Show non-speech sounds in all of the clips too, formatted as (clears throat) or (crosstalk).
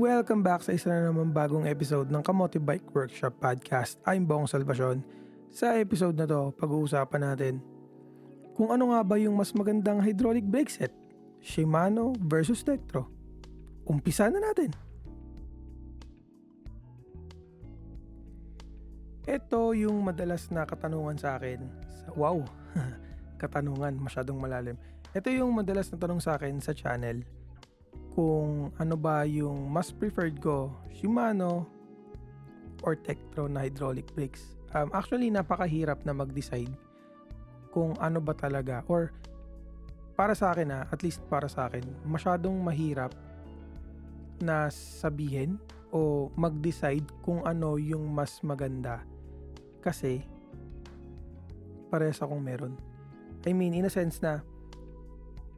Welcome back sa isa na naman bagong episode ng Kamote Bike Workshop Podcast. I'm Bong Salvacion. Sa episode na to, pag-uusapan natin kung ano nga ba yung mas magandang hydraulic brake set, Shimano versus Tektro. Umpisa na natin! Ito yung madalas na katanungan sa akin. Wow! (laughs) katanungan, masyadong malalim. Ito yung madalas na tanong sa akin sa channel kung ano ba yung mas preferred ko, Shimano or Tektro na hydraulic brakes. Um, actually, napakahirap na mag-decide kung ano ba talaga or para sa akin na, at least para sa akin, masyadong mahirap na sabihin o mag-decide kung ano yung mas maganda. Kasi, parehas akong meron. I mean, in a sense na,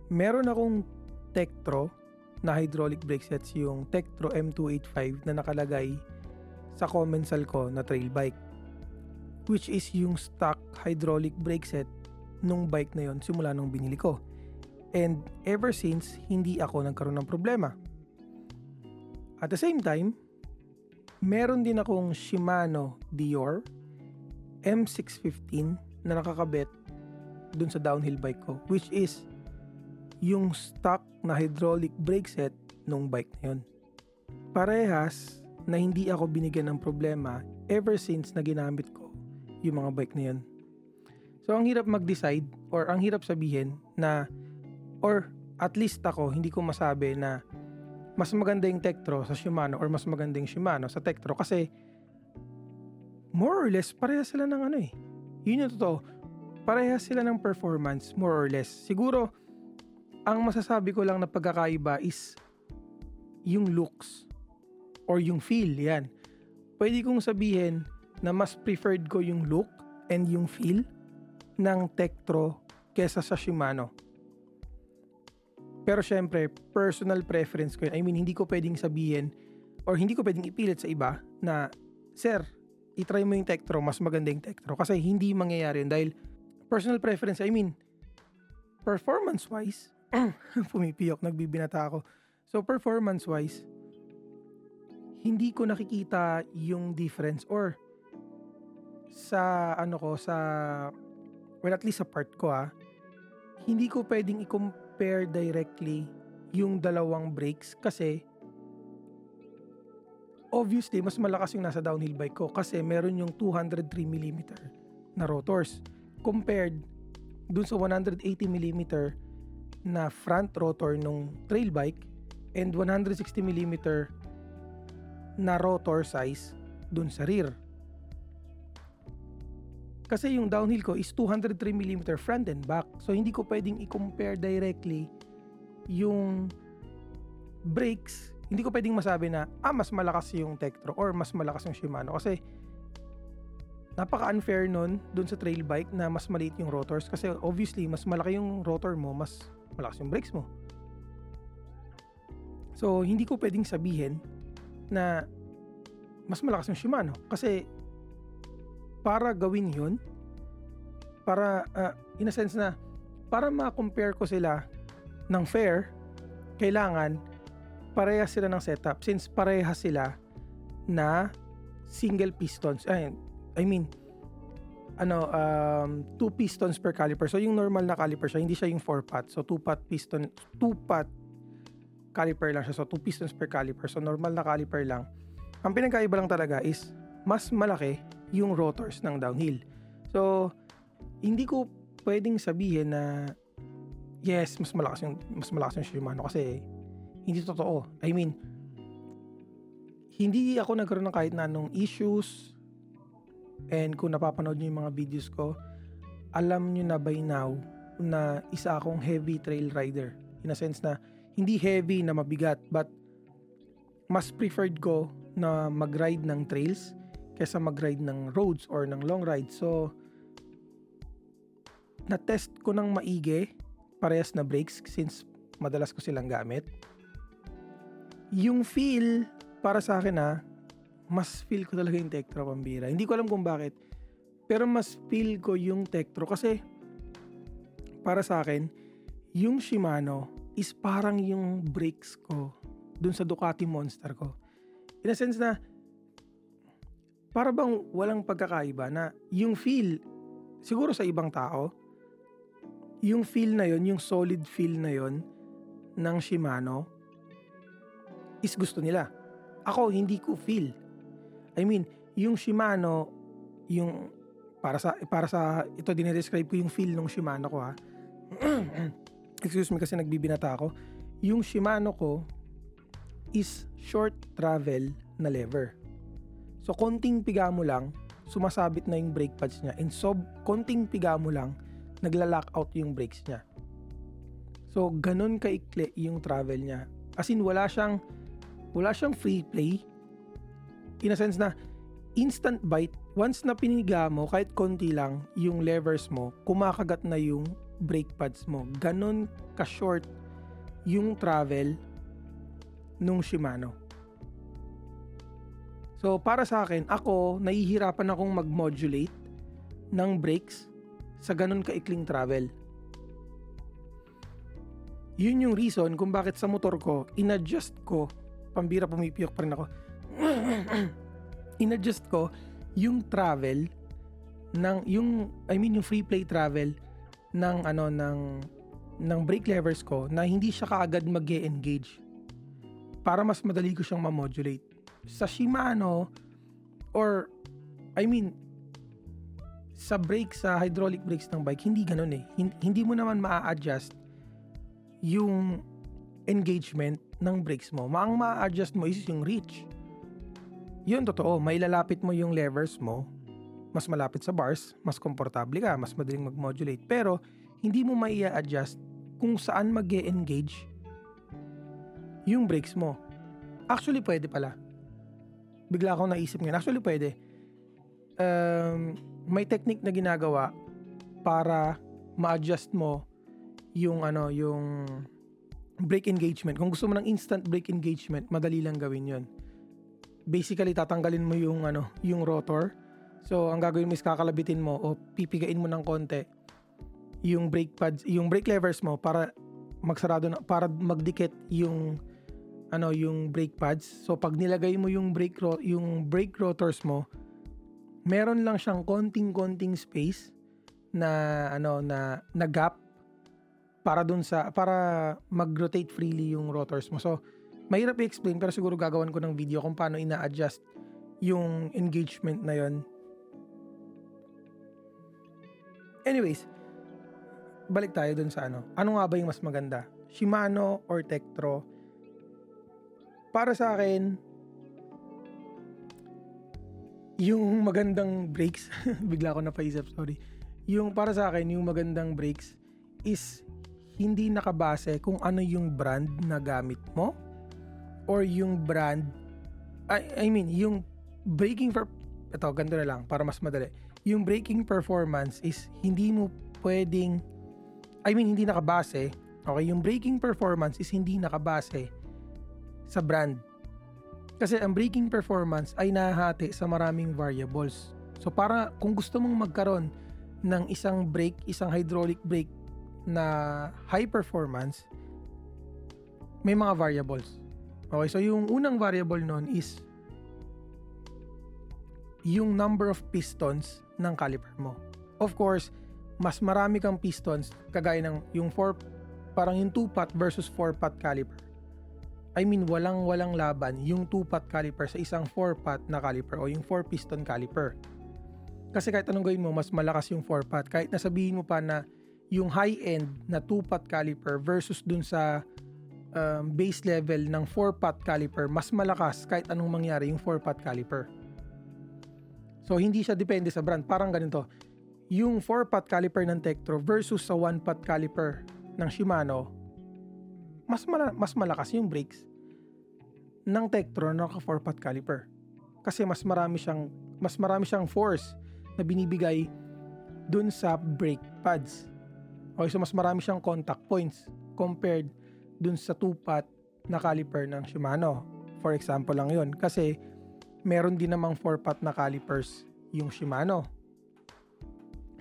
meron akong Tektro na hydraulic brake sets yung Tektro M285 na nakalagay sa Commensal ko na trail bike which is yung stock hydraulic brake set nung bike na yon simula nung binili ko. And ever since, hindi ako nagkaroon ng problema. At the same time, meron din akong Shimano Dior M615 na nakakabit dun sa downhill bike ko which is yung stock na hydraulic brake set nung bike na yun. Parehas na hindi ako binigyan ng problema ever since na ginamit ko yung mga bike na yun. So ang hirap mag-decide or ang hirap sabihin na or at least ako hindi ko masabi na mas maganda yung Tektro sa Shimano or mas maganda yung Shimano sa Tektro kasi more or less parehas sila ng ano eh. Yun yung totoo. Parehas sila ng performance more or less. Siguro ang masasabi ko lang na pagkakaiba is yung looks or yung feel, yan. Pwede kong sabihin na mas preferred ko yung look and yung feel ng Tektro kesa sa Shimano. Pero syempre, personal preference ko yun. I mean, hindi ko pwedeng sabihin or hindi ko pwedeng ipilit sa iba na, Sir, itry mo yung Tektro, mas maganda yung Tektro. Kasi hindi mangyayari yun dahil personal preference, I mean, performance-wise, (coughs) pumipiyok, nagbibinata ako. So performance-wise, hindi ko nakikita yung difference or sa ano ko sa well at least sa part ko ah hindi ko pwedeng i-compare directly yung dalawang brakes kasi obviously mas malakas yung nasa downhill bike ko kasi meron yung 203mm na rotors compared dun sa 180mm na front rotor nung trail bike and 160mm na rotor size dun sa rear. Kasi yung downhill ko is 203mm front and back. So hindi ko pwedeng i-compare directly yung brakes. Hindi ko pwedeng masabi na ah mas malakas yung Tektro or mas malakas yung Shimano kasi napaka-unfair nun dun sa trail bike na mas maliit yung rotors kasi obviously mas malaki yung rotor mo, mas malakas yung brakes mo. So, hindi ko pwedeng sabihin na mas malakas yung Shimano kasi para gawin yun, para uh, in a sense na para ma-compare ko sila ng fair, kailangan parehas sila ng setup since parehas sila na single pistons. Ay, I mean, ano, um, two pistons per caliper. So, yung normal na caliper siya, hindi siya yung four pot. So, two pot piston, two pot caliper lang siya. So, two pistons per caliper. So, normal na caliper lang. Ang pinagkaiba lang talaga is, mas malaki yung rotors ng downhill. So, hindi ko pwedeng sabihin na yes, mas malakas yung mas malakas yung Shimano kasi hindi totoo. I mean, hindi ako nagkaroon ng kahit na anong issues And kung napapanood nyo yung mga videos ko, alam nyo na by now na isa akong heavy trail rider. In a sense na hindi heavy na mabigat but mas preferred ko na mag-ride ng trails kaysa mag-ride ng roads or ng long ride. So, na-test ko ng maigi parehas na brakes since madalas ko silang gamit. Yung feel para sa akin ha, mas feel ko talaga yung Tektro pambira. Hindi ko alam kung bakit. Pero mas feel ko yung Tektro kasi para sa akin, yung Shimano is parang yung brakes ko dun sa Ducati Monster ko. In a sense na, para bang walang pagkakaiba na yung feel, siguro sa ibang tao, yung feel na yon yung solid feel na yon ng Shimano, is gusto nila. Ako, hindi ko feel. I mean, yung Shimano, yung para sa para sa ito dinedescribe ko yung feel ng Shimano ko ha. (clears throat) Excuse me kasi nagbibinata ako. Yung Shimano ko is short travel na lever. So, konting piga mo lang, sumasabit na yung brake pads niya. And so, konting piga mo lang, nagla-lock out yung brakes niya. So, ganun kaikli yung travel niya. As in, wala siyang, wala siyang free play. In a sense na, instant bite, once na piniga mo, kahit konti lang, yung levers mo, kumakagat na yung brake pads mo. Ganun ka-short yung travel nung Shimano. So, para sa akin, ako, nahihirapan akong mag-modulate ng brakes sa ganun kaikling travel. Yun yung reason kung bakit sa motor ko, in-adjust ko, pambira pumipiyok pa rin ako, in-adjust ko yung travel ng yung I mean yung free play travel ng ano ng ng brake levers ko na hindi siya kaagad mag-engage para mas madali ko siyang ma-modulate. Sa Shimano or I mean sa brake sa hydraulic brakes ng bike hindi ganoon eh. Hindi mo naman maa-adjust yung engagement ng brakes mo. Maang ma-adjust mo is yung reach yun totoo may lalapit mo yung levers mo mas malapit sa bars mas komportable ka mas madaling mag-modulate pero hindi mo mai adjust kung saan mag engage yung brakes mo actually pwede pala bigla akong naisip ngayon. Actually, pwede. Um, may technique na ginagawa para ma-adjust mo yung ano, yung brake engagement. Kung gusto mo ng instant brake engagement, madali lang gawin 'yon. Basically, tatanggalin mo yung ano, yung rotor. So, ang gagawin mo is kakalabitin mo o pipigain mo ng konti yung brake pads, yung brake levers mo para magsarado na para magdikit yung ano yung brake pads. So pag nilagay mo yung brake ro- yung brake rotors mo, meron lang siyang konting-konting space na ano na na gap para dun sa para mag-rotate freely yung rotors mo. So mahirap i-explain pero siguro gagawan ko ng video kung paano ina-adjust yung engagement na yon. Anyways, balik tayo dun sa ano. Ano nga ba yung mas maganda? Shimano or Tektro? para sa akin, yung magandang brakes, (laughs) bigla ako napaisip, sorry. Yung para sa akin, yung magandang brakes is hindi nakabase kung ano yung brand na gamit mo or yung brand I, I mean, yung braking for ito, ganito na lang para mas madali. Yung braking performance is hindi mo pwedeng I mean, hindi nakabase. Okay, yung braking performance is hindi nakabase sa brand. Kasi ang braking performance ay nahati sa maraming variables. So para kung gusto mong magkaroon ng isang brake, isang hydraulic brake na high performance, may mga variables. Okay, so yung unang variable nun is yung number of pistons ng caliper mo. Of course, mas marami kang pistons kagaya ng yung 4 parang yung 2 pot versus 4 pot caliper I mean, walang-walang laban yung 2-pot caliper sa isang 4-pot na caliper o yung 4-piston caliper. Kasi kahit anong gawin mo, mas malakas yung 4-pot. Kahit nasabihin mo pa na yung high-end na 2-pot caliper versus dun sa um, base level ng 4-pot caliper, mas malakas kahit anong mangyari yung 4-pot caliper. So, hindi siya depende sa brand. Parang ganito. Yung 4-pot caliper ng Tektro versus sa 1-pot caliper ng Shimano, mas, mala- mas malakas yung brakes ng Tektron na 4-pot caliper. Kasi mas marami siyang mas marami siyang force na binibigay dun sa brake pads. Okay, so mas marami siyang contact points compared dun sa 2-pot na caliper ng Shimano. For example lang yon kasi meron din namang 4-pot na calipers yung Shimano.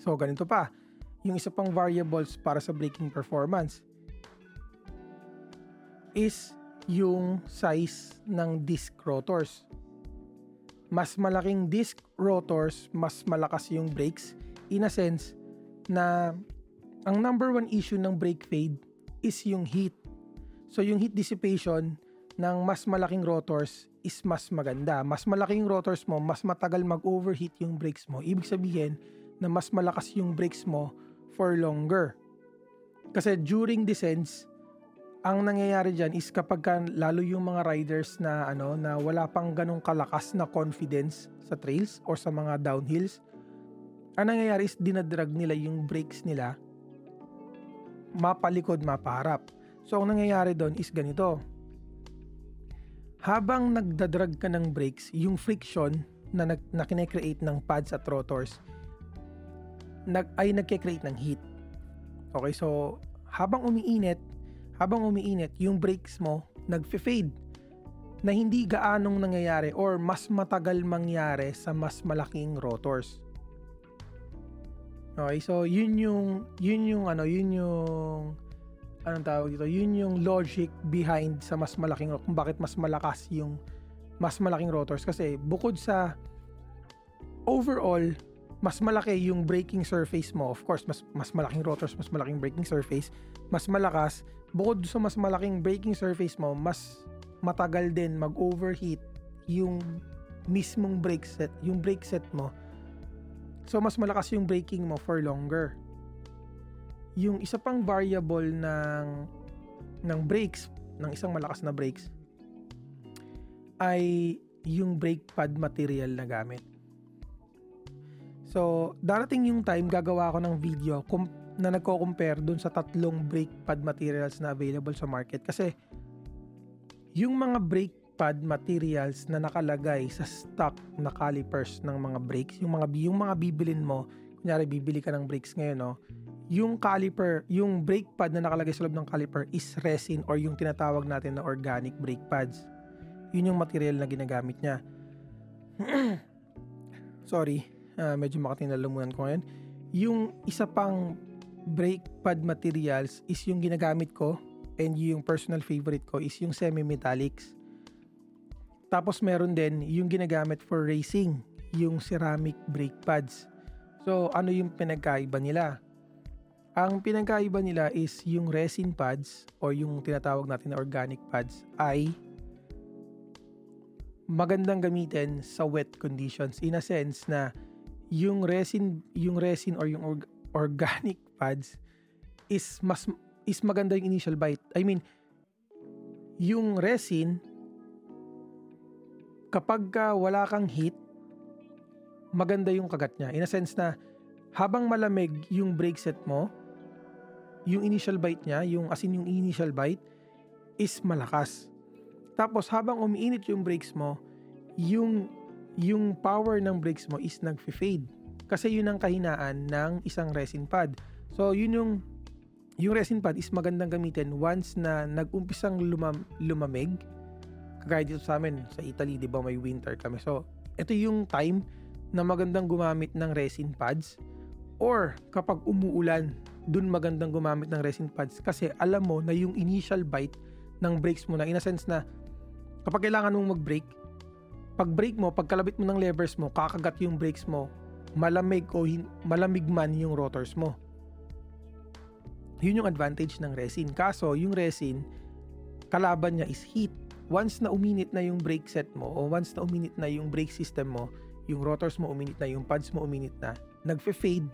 So ganito pa, yung isa pang variables para sa braking performance is yung size ng disc rotors. Mas malaking disc rotors, mas malakas yung brakes. In a sense, na ang number one issue ng brake fade is yung heat. So yung heat dissipation ng mas malaking rotors is mas maganda. Mas malaking rotors mo, mas matagal mag-overheat yung brakes mo. Ibig sabihin na mas malakas yung brakes mo for longer. Kasi during descents, ang nangyayari diyan is kapag ka, lalo yung mga riders na ano na wala pang ganong kalakas na confidence sa trails or sa mga downhills, ang nangyayari is dinadrag nila yung brakes nila mapalikod, mapaharap. So ang nangyayari doon is ganito. Habang nagdadrag ka ng brakes, yung friction na, nag, na kinecreate ng pads at rotors nag, ay nagke-create ng heat. Okay, so habang umiinit, habang umiinit, yung brakes mo nagfe-fade na hindi gaanong nangyayari or mas matagal mangyari sa mas malaking rotors. Okay, so yun yung yun yung ano, yun yung anong tawag dito, yun yung logic behind sa mas malaking kung bakit mas malakas yung mas malaking rotors kasi bukod sa overall mas malaki yung braking surface mo. Of course, mas mas malaking rotors, mas malaking braking surface, mas malakas. Bukod sa mas malaking braking surface mo, mas matagal din mag-overheat yung mismong brake set, yung brake set mo. So mas malakas yung braking mo for longer. Yung isa pang variable ng ng brakes, ng isang malakas na brakes ay yung brake pad material na gamit. So, darating yung time, gagawa ako ng video kum- na nagko-compare dun sa tatlong brake pad materials na available sa market. Kasi, yung mga brake pad materials na nakalagay sa stock na calipers ng mga brakes, yung mga, yung mga bibilin mo, kunyari bibili ka ng brakes ngayon, no? Yung caliper, yung brake pad na nakalagay sa loob ng caliper is resin or yung tinatawag natin na organic brake pads. Yun yung material na ginagamit niya. (clears throat) Sorry uh, medyo makatinalamunan ko ngayon. Yung isa pang brake pad materials is yung ginagamit ko and yung personal favorite ko is yung semi-metallics. Tapos meron din yung ginagamit for racing, yung ceramic brake pads. So ano yung pinagkaiba nila? Ang pinagkaiba nila is yung resin pads or yung tinatawag natin na organic pads ay magandang gamitin sa wet conditions in a sense na yung resin yung resin or yung org- (laughs) organic pads is mas is maganda yung initial bite. I mean, yung resin kapag ka wala kang heat, maganda yung kagat niya. In a sense na habang malamig yung brake set mo, yung initial bite niya, yung asin yung initial bite is malakas. Tapos habang umiinit yung brakes mo, yung yung power ng brakes mo is nagfe-fade. Kasi yun ang kahinaan ng isang resin pad. So yun yung yung resin pad is magandang gamitin once na nag-umpisang lumam, lumamig. Kagaya dito sa amin sa Italy, 'di ba, may winter kami. So ito yung time na magandang gumamit ng resin pads or kapag umuulan, dun magandang gumamit ng resin pads kasi alam mo na yung initial bite ng brakes mo na in a sense na kapag kailangan mong mag-brake, pag brake mo, pagkalabit mo ng levers mo, kakagat yung brakes mo, malamig o hin- malamig man yung rotors mo. Yun yung advantage ng resin. Kaso, yung resin, kalaban niya is heat. Once na uminit na yung brake set mo o once na uminit na yung brake system mo, yung rotors mo uminit na, yung pads mo uminit na, nagfe-fade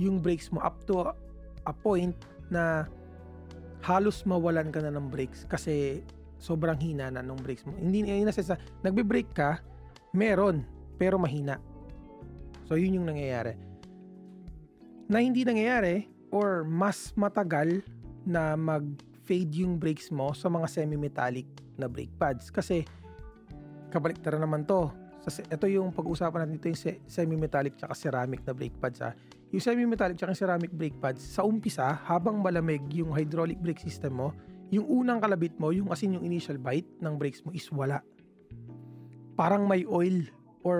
yung brakes mo up to a, point na halos mawalan ka na ng brakes kasi sobrang hina na nung brakes mo. Hindi in a sense na nagbe-brake ka, meron, pero mahina. So yun yung nangyayari. Na hindi nangyayari or mas matagal na mag-fade yung brakes mo sa mga semi-metallic na brake pads. Kasi kabaliktaran naman to. Ito yung pag-uusapan natin dito yung semi-metallic tsaka ceramic na brake pads ha. Yung semi-metallic tsaka ceramic brake pads, sa umpisa, habang malamig yung hydraulic brake system mo, yung unang kalabit mo, yung asin yung initial bite ng brakes mo is wala. Parang may oil or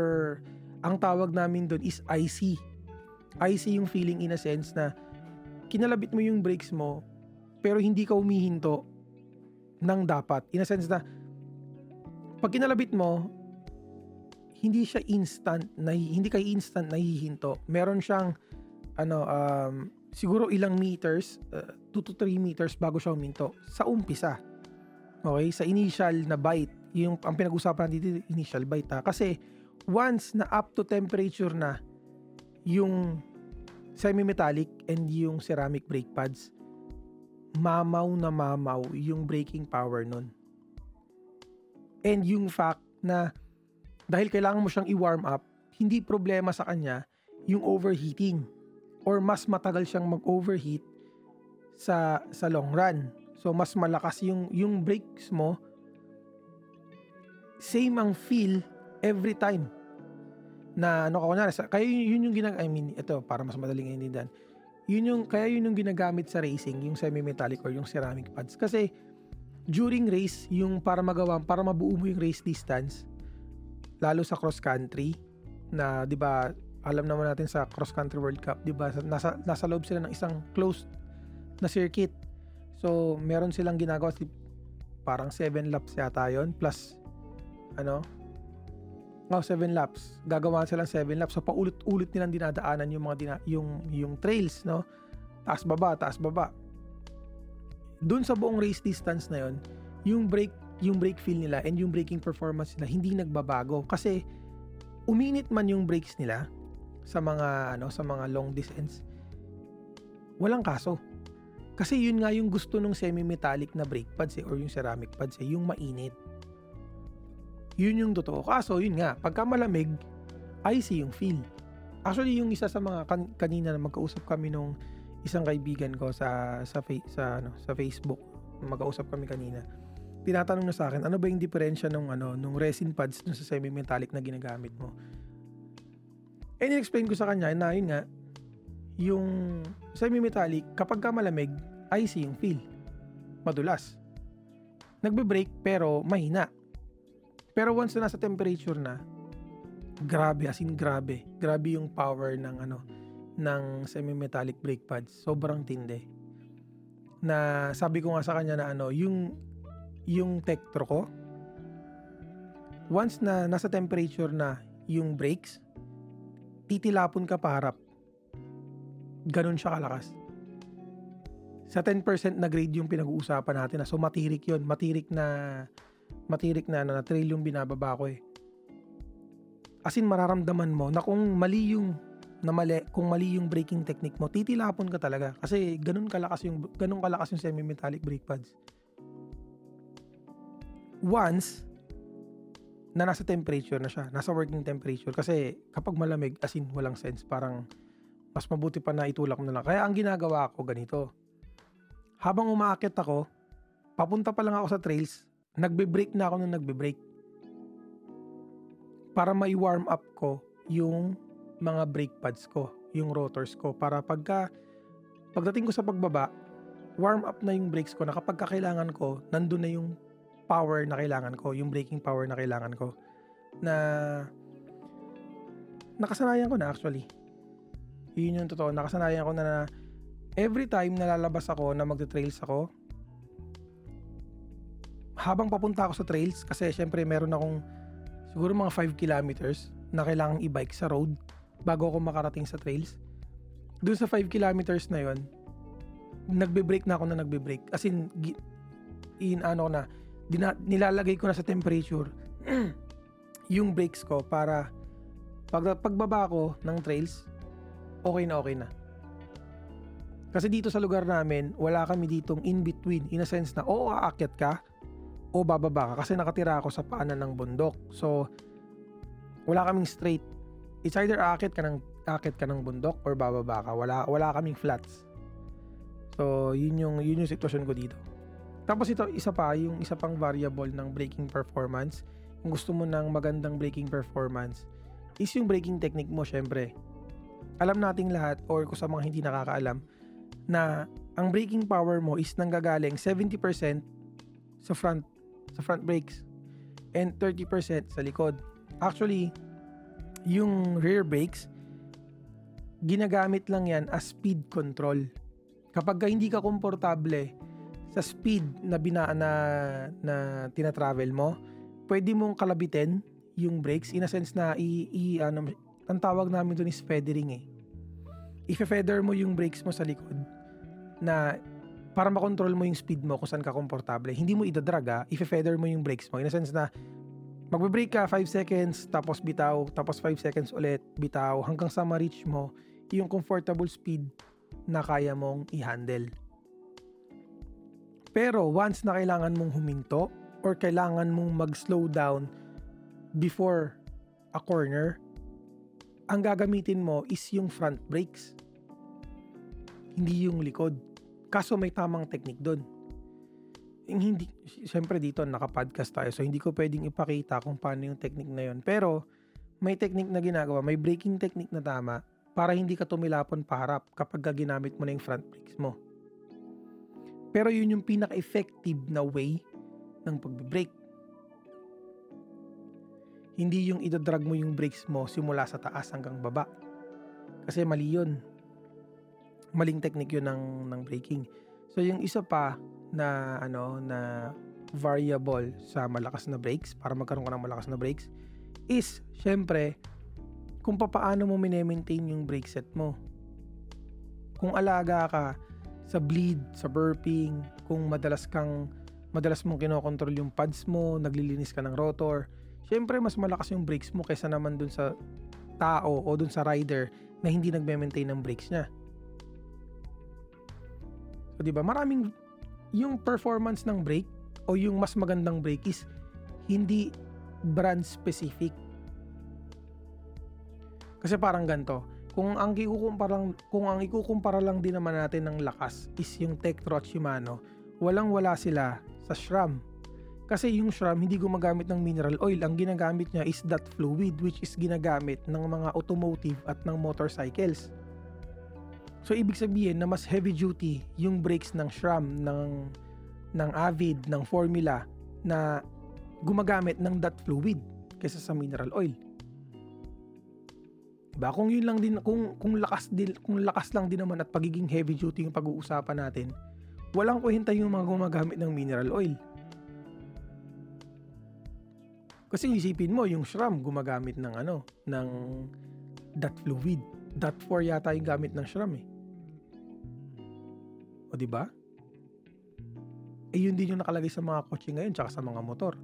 ang tawag namin doon is icy. Icy yung feeling in a sense na kinalabit mo yung brakes mo pero hindi ka umihinto ng dapat. In a sense na, pag kinalabit mo, hindi siya instant, na, hindi kay instant nahihinto. Meron siyang, ano, um, siguro ilang meters, 2 uh, to 3 meters bago siya huminto. Sa umpisa. Okay? Sa initial na bite. Yung, ang pinag-usapan natin dito, initial bite ha. Kasi, once na up to temperature na yung semi-metallic and yung ceramic brake pads, mamaw na mamaw yung braking power nun. And yung fact na dahil kailangan mo siyang i-warm up, hindi problema sa kanya yung overheating or mas matagal siyang mag-overheat sa sa long run. So mas malakas yung yung brakes mo. Same ang feel every time na ano ka kunyari, kaya yun yung ginag I mean ito para mas madaling intindihan yun yung kaya yun yung ginagamit sa racing yung semi-metallic or yung ceramic pads. Kasi during race yung para magawa para mabuo mo yung race distance lalo sa cross country na 'di ba alam naman natin sa cross country world cup 'di ba nasa nasa loob sila ng isang closed na circuit so meron silang ginagawa parang 7 laps yata yon plus ano Oh, 7 laps. Gagawa sila 7 laps. So paulit-ulit nilang dinadaanan yung mga dina, yung yung trails, no? Taas baba, taas baba. Doon sa buong race distance na yon, yung brake yung brake feel nila and yung braking performance nila hindi nagbabago kasi uminit man yung brakes nila sa mga ano sa mga long distance walang kaso. Kasi yun nga yung gusto ng semi-metallic na brake pads eh, or yung ceramic pads eh, yung mainit. Yun yung totoo. Kaso yun nga pagka malamig icy yung feel. Actually yung isa sa mga kan- kanina na magkausap kami nung isang kaibigan ko sa sa fa- sa ano sa Facebook magkausap kami kanina tinatanong na sa akin, ano ba yung diferensya ng ano, nung resin pads dun sa semi-metallic na ginagamit mo? And explain ko sa kanya na yun nga, yung semi-metallic, kapag ka malamig, icy yung feel. Madulas. Nagbe-break pero mahina. Pero once na nasa temperature na, grabe, as in grabe. Grabe yung power ng ano, ng semi-metallic brake pads. Sobrang tindi. Na sabi ko nga sa kanya na ano, yung yung Tektro ko, once na nasa temperature na yung brakes, titilapon ka paharap. Ganun siya kalakas. Sa 10% na grade yung pinag-uusapan natin na so matirik yon matirik na matirik na na, na trail yung binababa ko eh. As in mararamdaman mo na kung mali yung na mali, kung mali yung braking technique mo, titilapon ka talaga kasi ganun kalakas yung ganun kalakas yung semi-metallic brake pads once na nasa temperature na siya, nasa working temperature. Kasi kapag malamig, as in walang sense, parang mas mabuti pa na itulak mo na lang. Kaya ang ginagawa ko ganito. Habang umaakit ako, papunta pa lang ako sa trails, nagbe-brake na ako nung nagbe-brake. Para mai-warm up ko yung mga brake pads ko, yung rotors ko. Para pagka, pagdating ko sa pagbaba, warm up na yung brakes ko na kapag kailangan ko, nandun na yung power na kailangan ko, yung braking power na kailangan ko na nakasanayan ko na actually. Yun yung totoo. Nakasanayan ko na, na every time na lalabas ako na magte-trails ako, habang papunta ako sa trails, kasi syempre meron akong siguro mga 5 kilometers na kailangang i-bike sa road bago ako makarating sa trails. Doon sa 5 kilometers na yon nagbe-brake na ako na nagbe-brake. As in, in ano na, dina, nilalagay ko na sa temperature (clears throat) yung brakes ko para pag pagbaba ko ng trails, okay na okay na. Kasi dito sa lugar namin, wala kami ditong in-between. In a sense na, o aakyat ka, o bababa ka. Kasi nakatira ako sa paanan ng bundok. So, wala kaming straight. It's either aakyat ka ng, aakyat ka ng bundok or bababa ka. Wala, wala kaming flats. So, yun yung, yun yung sitwasyon ko dito. Tapos ito, isa pa, yung isa pang variable ng braking performance. Kung gusto mo ng magandang braking performance, is yung braking technique mo, syempre. Alam nating lahat, or kung sa mga hindi nakakaalam, na ang braking power mo is nanggagaling 70% sa front sa front brakes and 30% sa likod. Actually, yung rear brakes ginagamit lang yan as speed control. Kapag hindi ka komportable sa speed na bina na, na tina-travel mo, pwede mong kalabitin yung brakes in a sense na i, i ano, ang tawag namin doon is feathering eh. I-feather mo yung brakes mo sa likod na para makontrol mo yung speed mo kung saan ka komportable. Hindi mo idadrag ha, i-feather mo yung brakes mo. In a sense na magbe-brake ka 5 seconds, tapos bitaw, tapos 5 seconds ulit, bitaw, hanggang sa ma-reach mo yung comfortable speed na kaya mong i-handle. Pero once na kailangan mong huminto or kailangan mong mag-slow down before a corner, ang gagamitin mo is yung front brakes. Hindi yung likod. Kaso may tamang technique doon. Hindi, syempre dito naka-podcast tayo so hindi ko pwedeng ipakita kung paano yung technique na yon. Pero may technique na ginagawa, may braking technique na tama para hindi ka tumilapon paharap kapag ginamit mo na yung front brakes mo. Pero yun yung pinaka-effective na way ng pagbe-brake. Hindi yung idadrag mo yung brakes mo simula sa taas hanggang baba. Kasi mali yun. Maling technique yun ng, ng braking. So yung isa pa na ano na variable sa malakas na brakes para magkaroon ka ng malakas na brakes is syempre kung paano mo mine-maintain yung brake set mo. Kung alaga ka sa bleed, sa burping, kung madalas kang madalas mong kinokontrol yung pads mo, naglilinis ka ng rotor, syempre mas malakas yung brakes mo kaysa naman dun sa tao o dun sa rider na hindi nagme-maintain ng brakes niya. So, di ba? Maraming yung performance ng brake o yung mas magandang brake is hindi brand specific. Kasi parang ganto, kung ang ikukumpara lang kung ang ikukumpara lang din naman natin ng lakas is yung Tektro at Shimano, walang-wala sila sa SRAM kasi yung SRAM hindi gumagamit ng mineral oil. Ang ginagamit niya is that fluid which is ginagamit ng mga automotive at ng motorcycles. So ibig sabihin na mas heavy duty yung brakes ng SRAM, ng, ng Avid, ng Formula na gumagamit ng that fluid kaysa sa mineral oil. Diba? Kung yun lang din kung kung lakas din kung lakas lang din naman at pagiging heavy duty yung pag-uusapan natin, walang kwenta yung mga gumagamit ng mineral oil. Kasi isipin mo, yung SRAM gumagamit ng ano, ng dot fluid. Dot 4 yata yung gamit ng SRAM eh. O di ba? Eh yun din yung nakalagay sa mga kotse ngayon tsaka sa mga motor.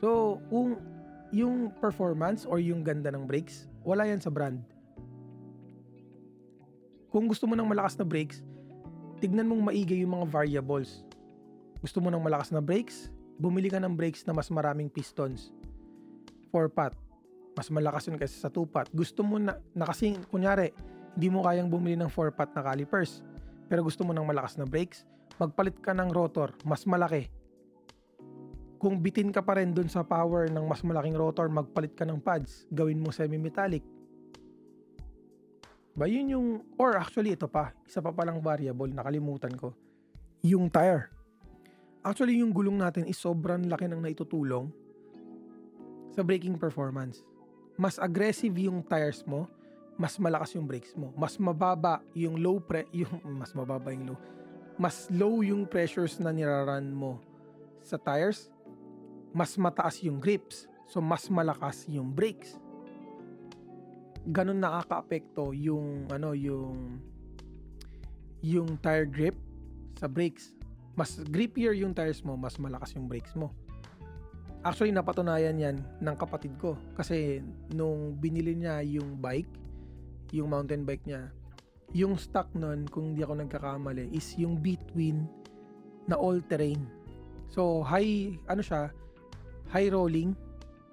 So, kung yung performance or yung ganda ng brakes, wala yan sa brand. Kung gusto mo ng malakas na brakes, tignan mong maigi yung mga variables. Gusto mo ng malakas na brakes, bumili ka ng brakes na mas maraming pistons. 4 pot. Mas malakas yun kaysa sa 2 pot. Gusto mo na, na kasi, kunyari, hindi mo kayang bumili ng 4 pot na calipers. Pero gusto mo ng malakas na brakes, magpalit ka ng rotor, mas malaki. Kung bitin ka pa rin dun sa power ng mas malaking rotor, magpalit ka ng pads, gawin mo semi-metallic. Ba yun yung, or actually ito pa, isa pa palang variable, nakalimutan ko. Yung tire Actually, yung gulong natin is sobrang laki ng naitutulong sa braking performance. Mas aggressive yung tires mo, mas malakas yung brakes mo. Mas mababa yung low pre yung (laughs) mas mababa yung low. Mas low yung pressures na niraran mo sa tires, mas mataas yung grips. So mas malakas yung brakes. Ganun nakakaapekto yung ano yung yung tire grip sa brakes mas grippier yung tires mo, mas malakas yung brakes mo. Actually, napatunayan yan ng kapatid ko. Kasi nung binili niya yung bike, yung mountain bike niya, yung stock nun, kung hindi ako nagkakamali, is yung between na all-terrain. So, high, ano siya, high rolling,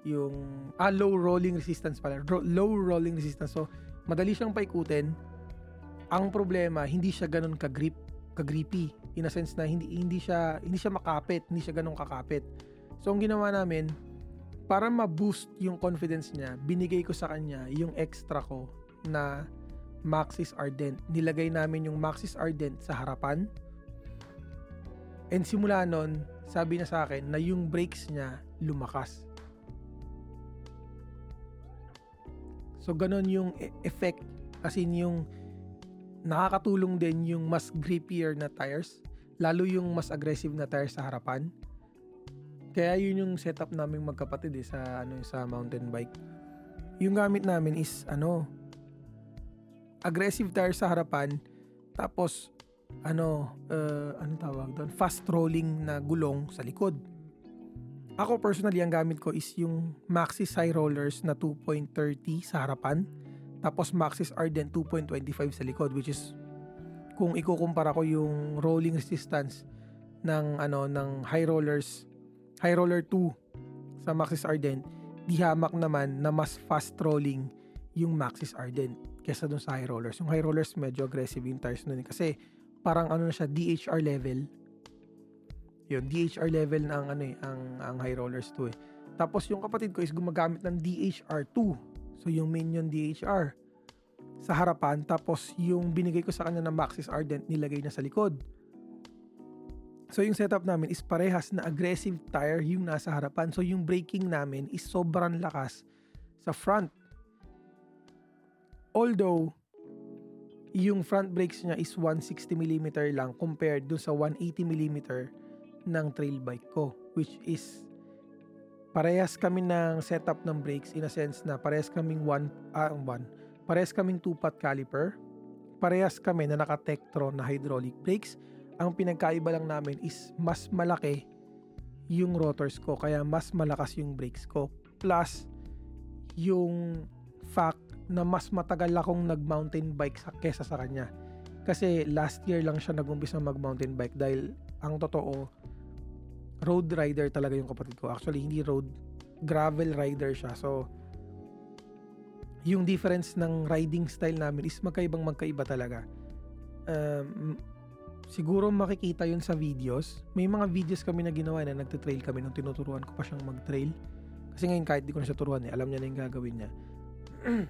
yung, ah, low rolling resistance pala. Ro- low rolling resistance. So, madali siyang paikutin. Ang problema, hindi siya ganun ka-grip, ka-grippy in a sense na hindi hindi siya hindi siya makapit, hindi siya ganun kakapit. So ang ginawa namin para ma-boost yung confidence niya, binigay ko sa kanya yung extra ko na Maxis Ardent. Nilagay namin yung Maxis Ardent sa harapan. And simula nun, sabi niya sa akin na yung brakes niya lumakas. So ganun yung e-, effect kasi yung nakakatulong din yung mas grippier na tires, lalo yung mas aggressive na tires sa harapan. Kaya yun yung setup namin magkapatid eh, sa ano sa mountain bike. Yung gamit namin is ano aggressive tires sa harapan tapos ano uh, ano tawag doon fast rolling na gulong sa likod. Ako personally ang gamit ko is yung Maxxis High Rollers na 2.30 sa harapan tapos Maxxis Ardent 2.25 sa likod which is kung ikukumpara ko yung rolling resistance ng ano ng high rollers high roller 2 sa Maxxis Ardent di hamak naman na mas fast rolling yung Maxxis Ardent kesa dun sa high rollers. Yung high rollers medyo aggressive yung tires nun eh. kasi parang ano na siya DHR level. Yun, DHR level na ang ano eh, ang, ang high rollers 2 eh. Tapos yung kapatid ko is gumagamit ng DHR2 So yung Minion DHR sa harapan tapos yung binigay ko sa kanya na Maxis Ardent nilagay na sa likod. So yung setup namin is parehas na aggressive tire yung nasa harapan. So yung braking namin is sobrang lakas sa front. Although yung front brakes niya is 160mm lang compared dun sa 180mm ng trail bike ko which is parehas kami ng setup ng brakes in a sense na parehas kaming one, ah, one parehas kaming two-pot caliper, parehas kami na naka-Tektron na hydraulic brakes. Ang pinagkaiba lang namin is mas malaki yung rotors ko kaya mas malakas yung brakes ko. Plus, yung fact na mas matagal akong nag-mountain bike sa, kesa sa kanya. Kasi last year lang siya nag-umpisa mag-mountain bike dahil ang totoo, road rider talaga yung kapatid ko. Actually, hindi road, gravel rider siya. So, yung difference ng riding style namin is magkaibang magkaiba talaga. Um, siguro makikita yun sa videos. May mga videos kami na ginawa na nagte-trail kami nung tinuturuan ko pa siyang mag-trail. Kasi ngayon kahit di ko na siya turuan eh, alam niya na yung gagawin niya. (clears throat)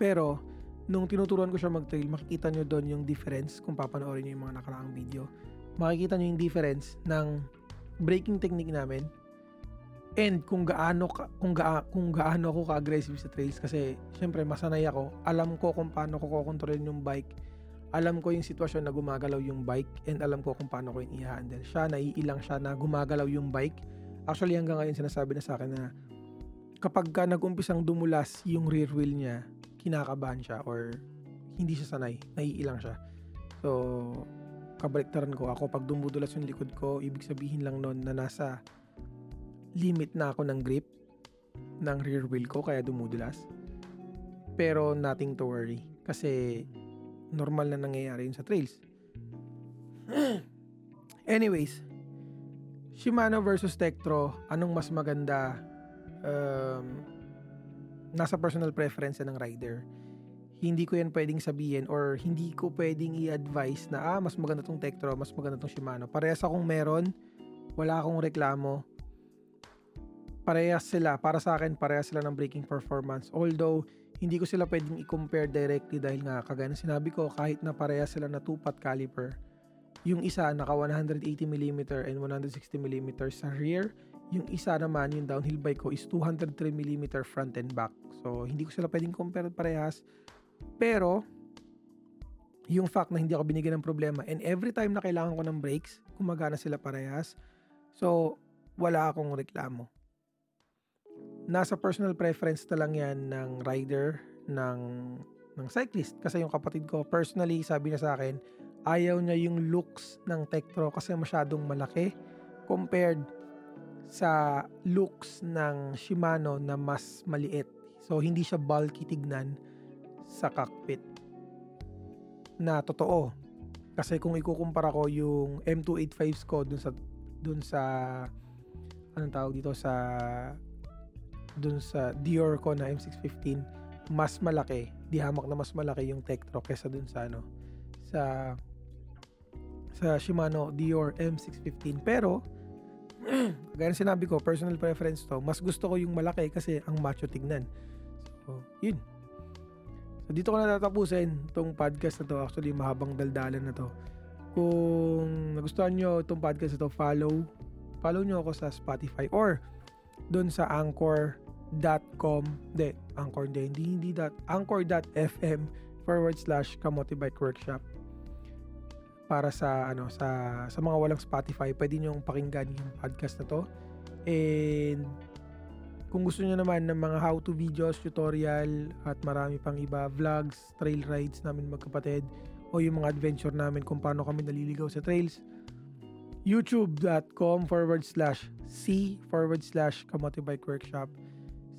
Pero, nung tinuturuan ko siya mag-trail, makikita nyo doon yung difference kung papanoorin nyo yung mga nakaraang video. Makikita nyo yung difference ng braking technique namin. And kung gaano kung ga, kung gaano ako ka-aggressive sa trails kasi syempre masanay ako. Alam ko kung paano ko kokontrolin yung bike. Alam ko yung sitwasyon na gumagalaw yung bike and alam ko kung paano ko yung i-handle. Siya naiilang siya na gumagalaw yung bike. Actually hanggang ngayon sinasabi na sa akin na kapag ka nag-umpisang dumulas yung rear wheel niya kinakabahan siya or hindi siya sanay. Naiilang siya. So kabaliktaran ko ako pag dumudulas yung likod ko ibig sabihin lang nun na nasa limit na ako ng grip ng rear wheel ko kaya dumudulas. Pero nothing to worry kasi normal na nangyayari yun sa trails. (clears throat) Anyways, Shimano versus Tektro, anong mas maganda? Um, nasa personal preference ng rider. Hindi ko yan pwedeng sabihin or hindi ko pwedeng i-advise na ah, mas maganda tong Tektro, mas maganda tong Shimano. Parehas akong meron, wala akong reklamo parehas sila, para sa akin, parehas sila ng braking performance. Although, hindi ko sila pwedeng i-compare directly dahil nga, kagaya ng sinabi ko, kahit na parehas sila na 2-pot caliper, yung isa naka 180mm and 160mm sa rear, yung isa naman, yung downhill bike ko is 203mm front and back. So, hindi ko sila pwedeng compare parehas. Pero, yung fact na hindi ako binigyan ng problema and every time na kailangan ko ng brakes, kumagana sila parehas. So, wala akong reklamo nasa personal preference na lang yan ng rider, ng, ng cyclist. Kasi yung kapatid ko, personally, sabi niya sa akin, ayaw niya yung looks ng Tektro kasi masyadong malaki compared sa looks ng Shimano na mas maliit. So, hindi siya bulky tignan sa cockpit. Na totoo. Kasi kung ikukumpara ko yung M285s ko dun sa dun sa anong tawag dito sa dun sa Dior ko na M615 mas malaki di hamak na mas malaki yung Tektro kesa dun sa ano sa sa Shimano Dior M615 pero (clears throat) gaya sinabi ko personal preference to mas gusto ko yung malaki kasi ang macho tignan so yun dito ko na tatapusin tong podcast na to. Actually mahabang daldalan na to. Kung nagustuhan nyo itong podcast na to follow follow nyo ako sa Spotify or doon sa anchor.com de anchor de hindi hindi dot anchor.fm forward slash Kamote Bike Workshop. Para sa ano sa sa mga walang Spotify pwede niyo pakinggan yung podcast na to. And kung gusto niyo naman ng mga how to videos, tutorial at marami pang iba, vlogs, trail rides namin magkapatid o yung mga adventure namin kung paano kami naliligaw sa trails youtube.com forward slash c forward slash kamote workshop.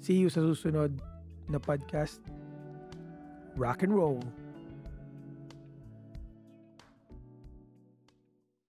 See you sa susunod na podcast. Rock and roll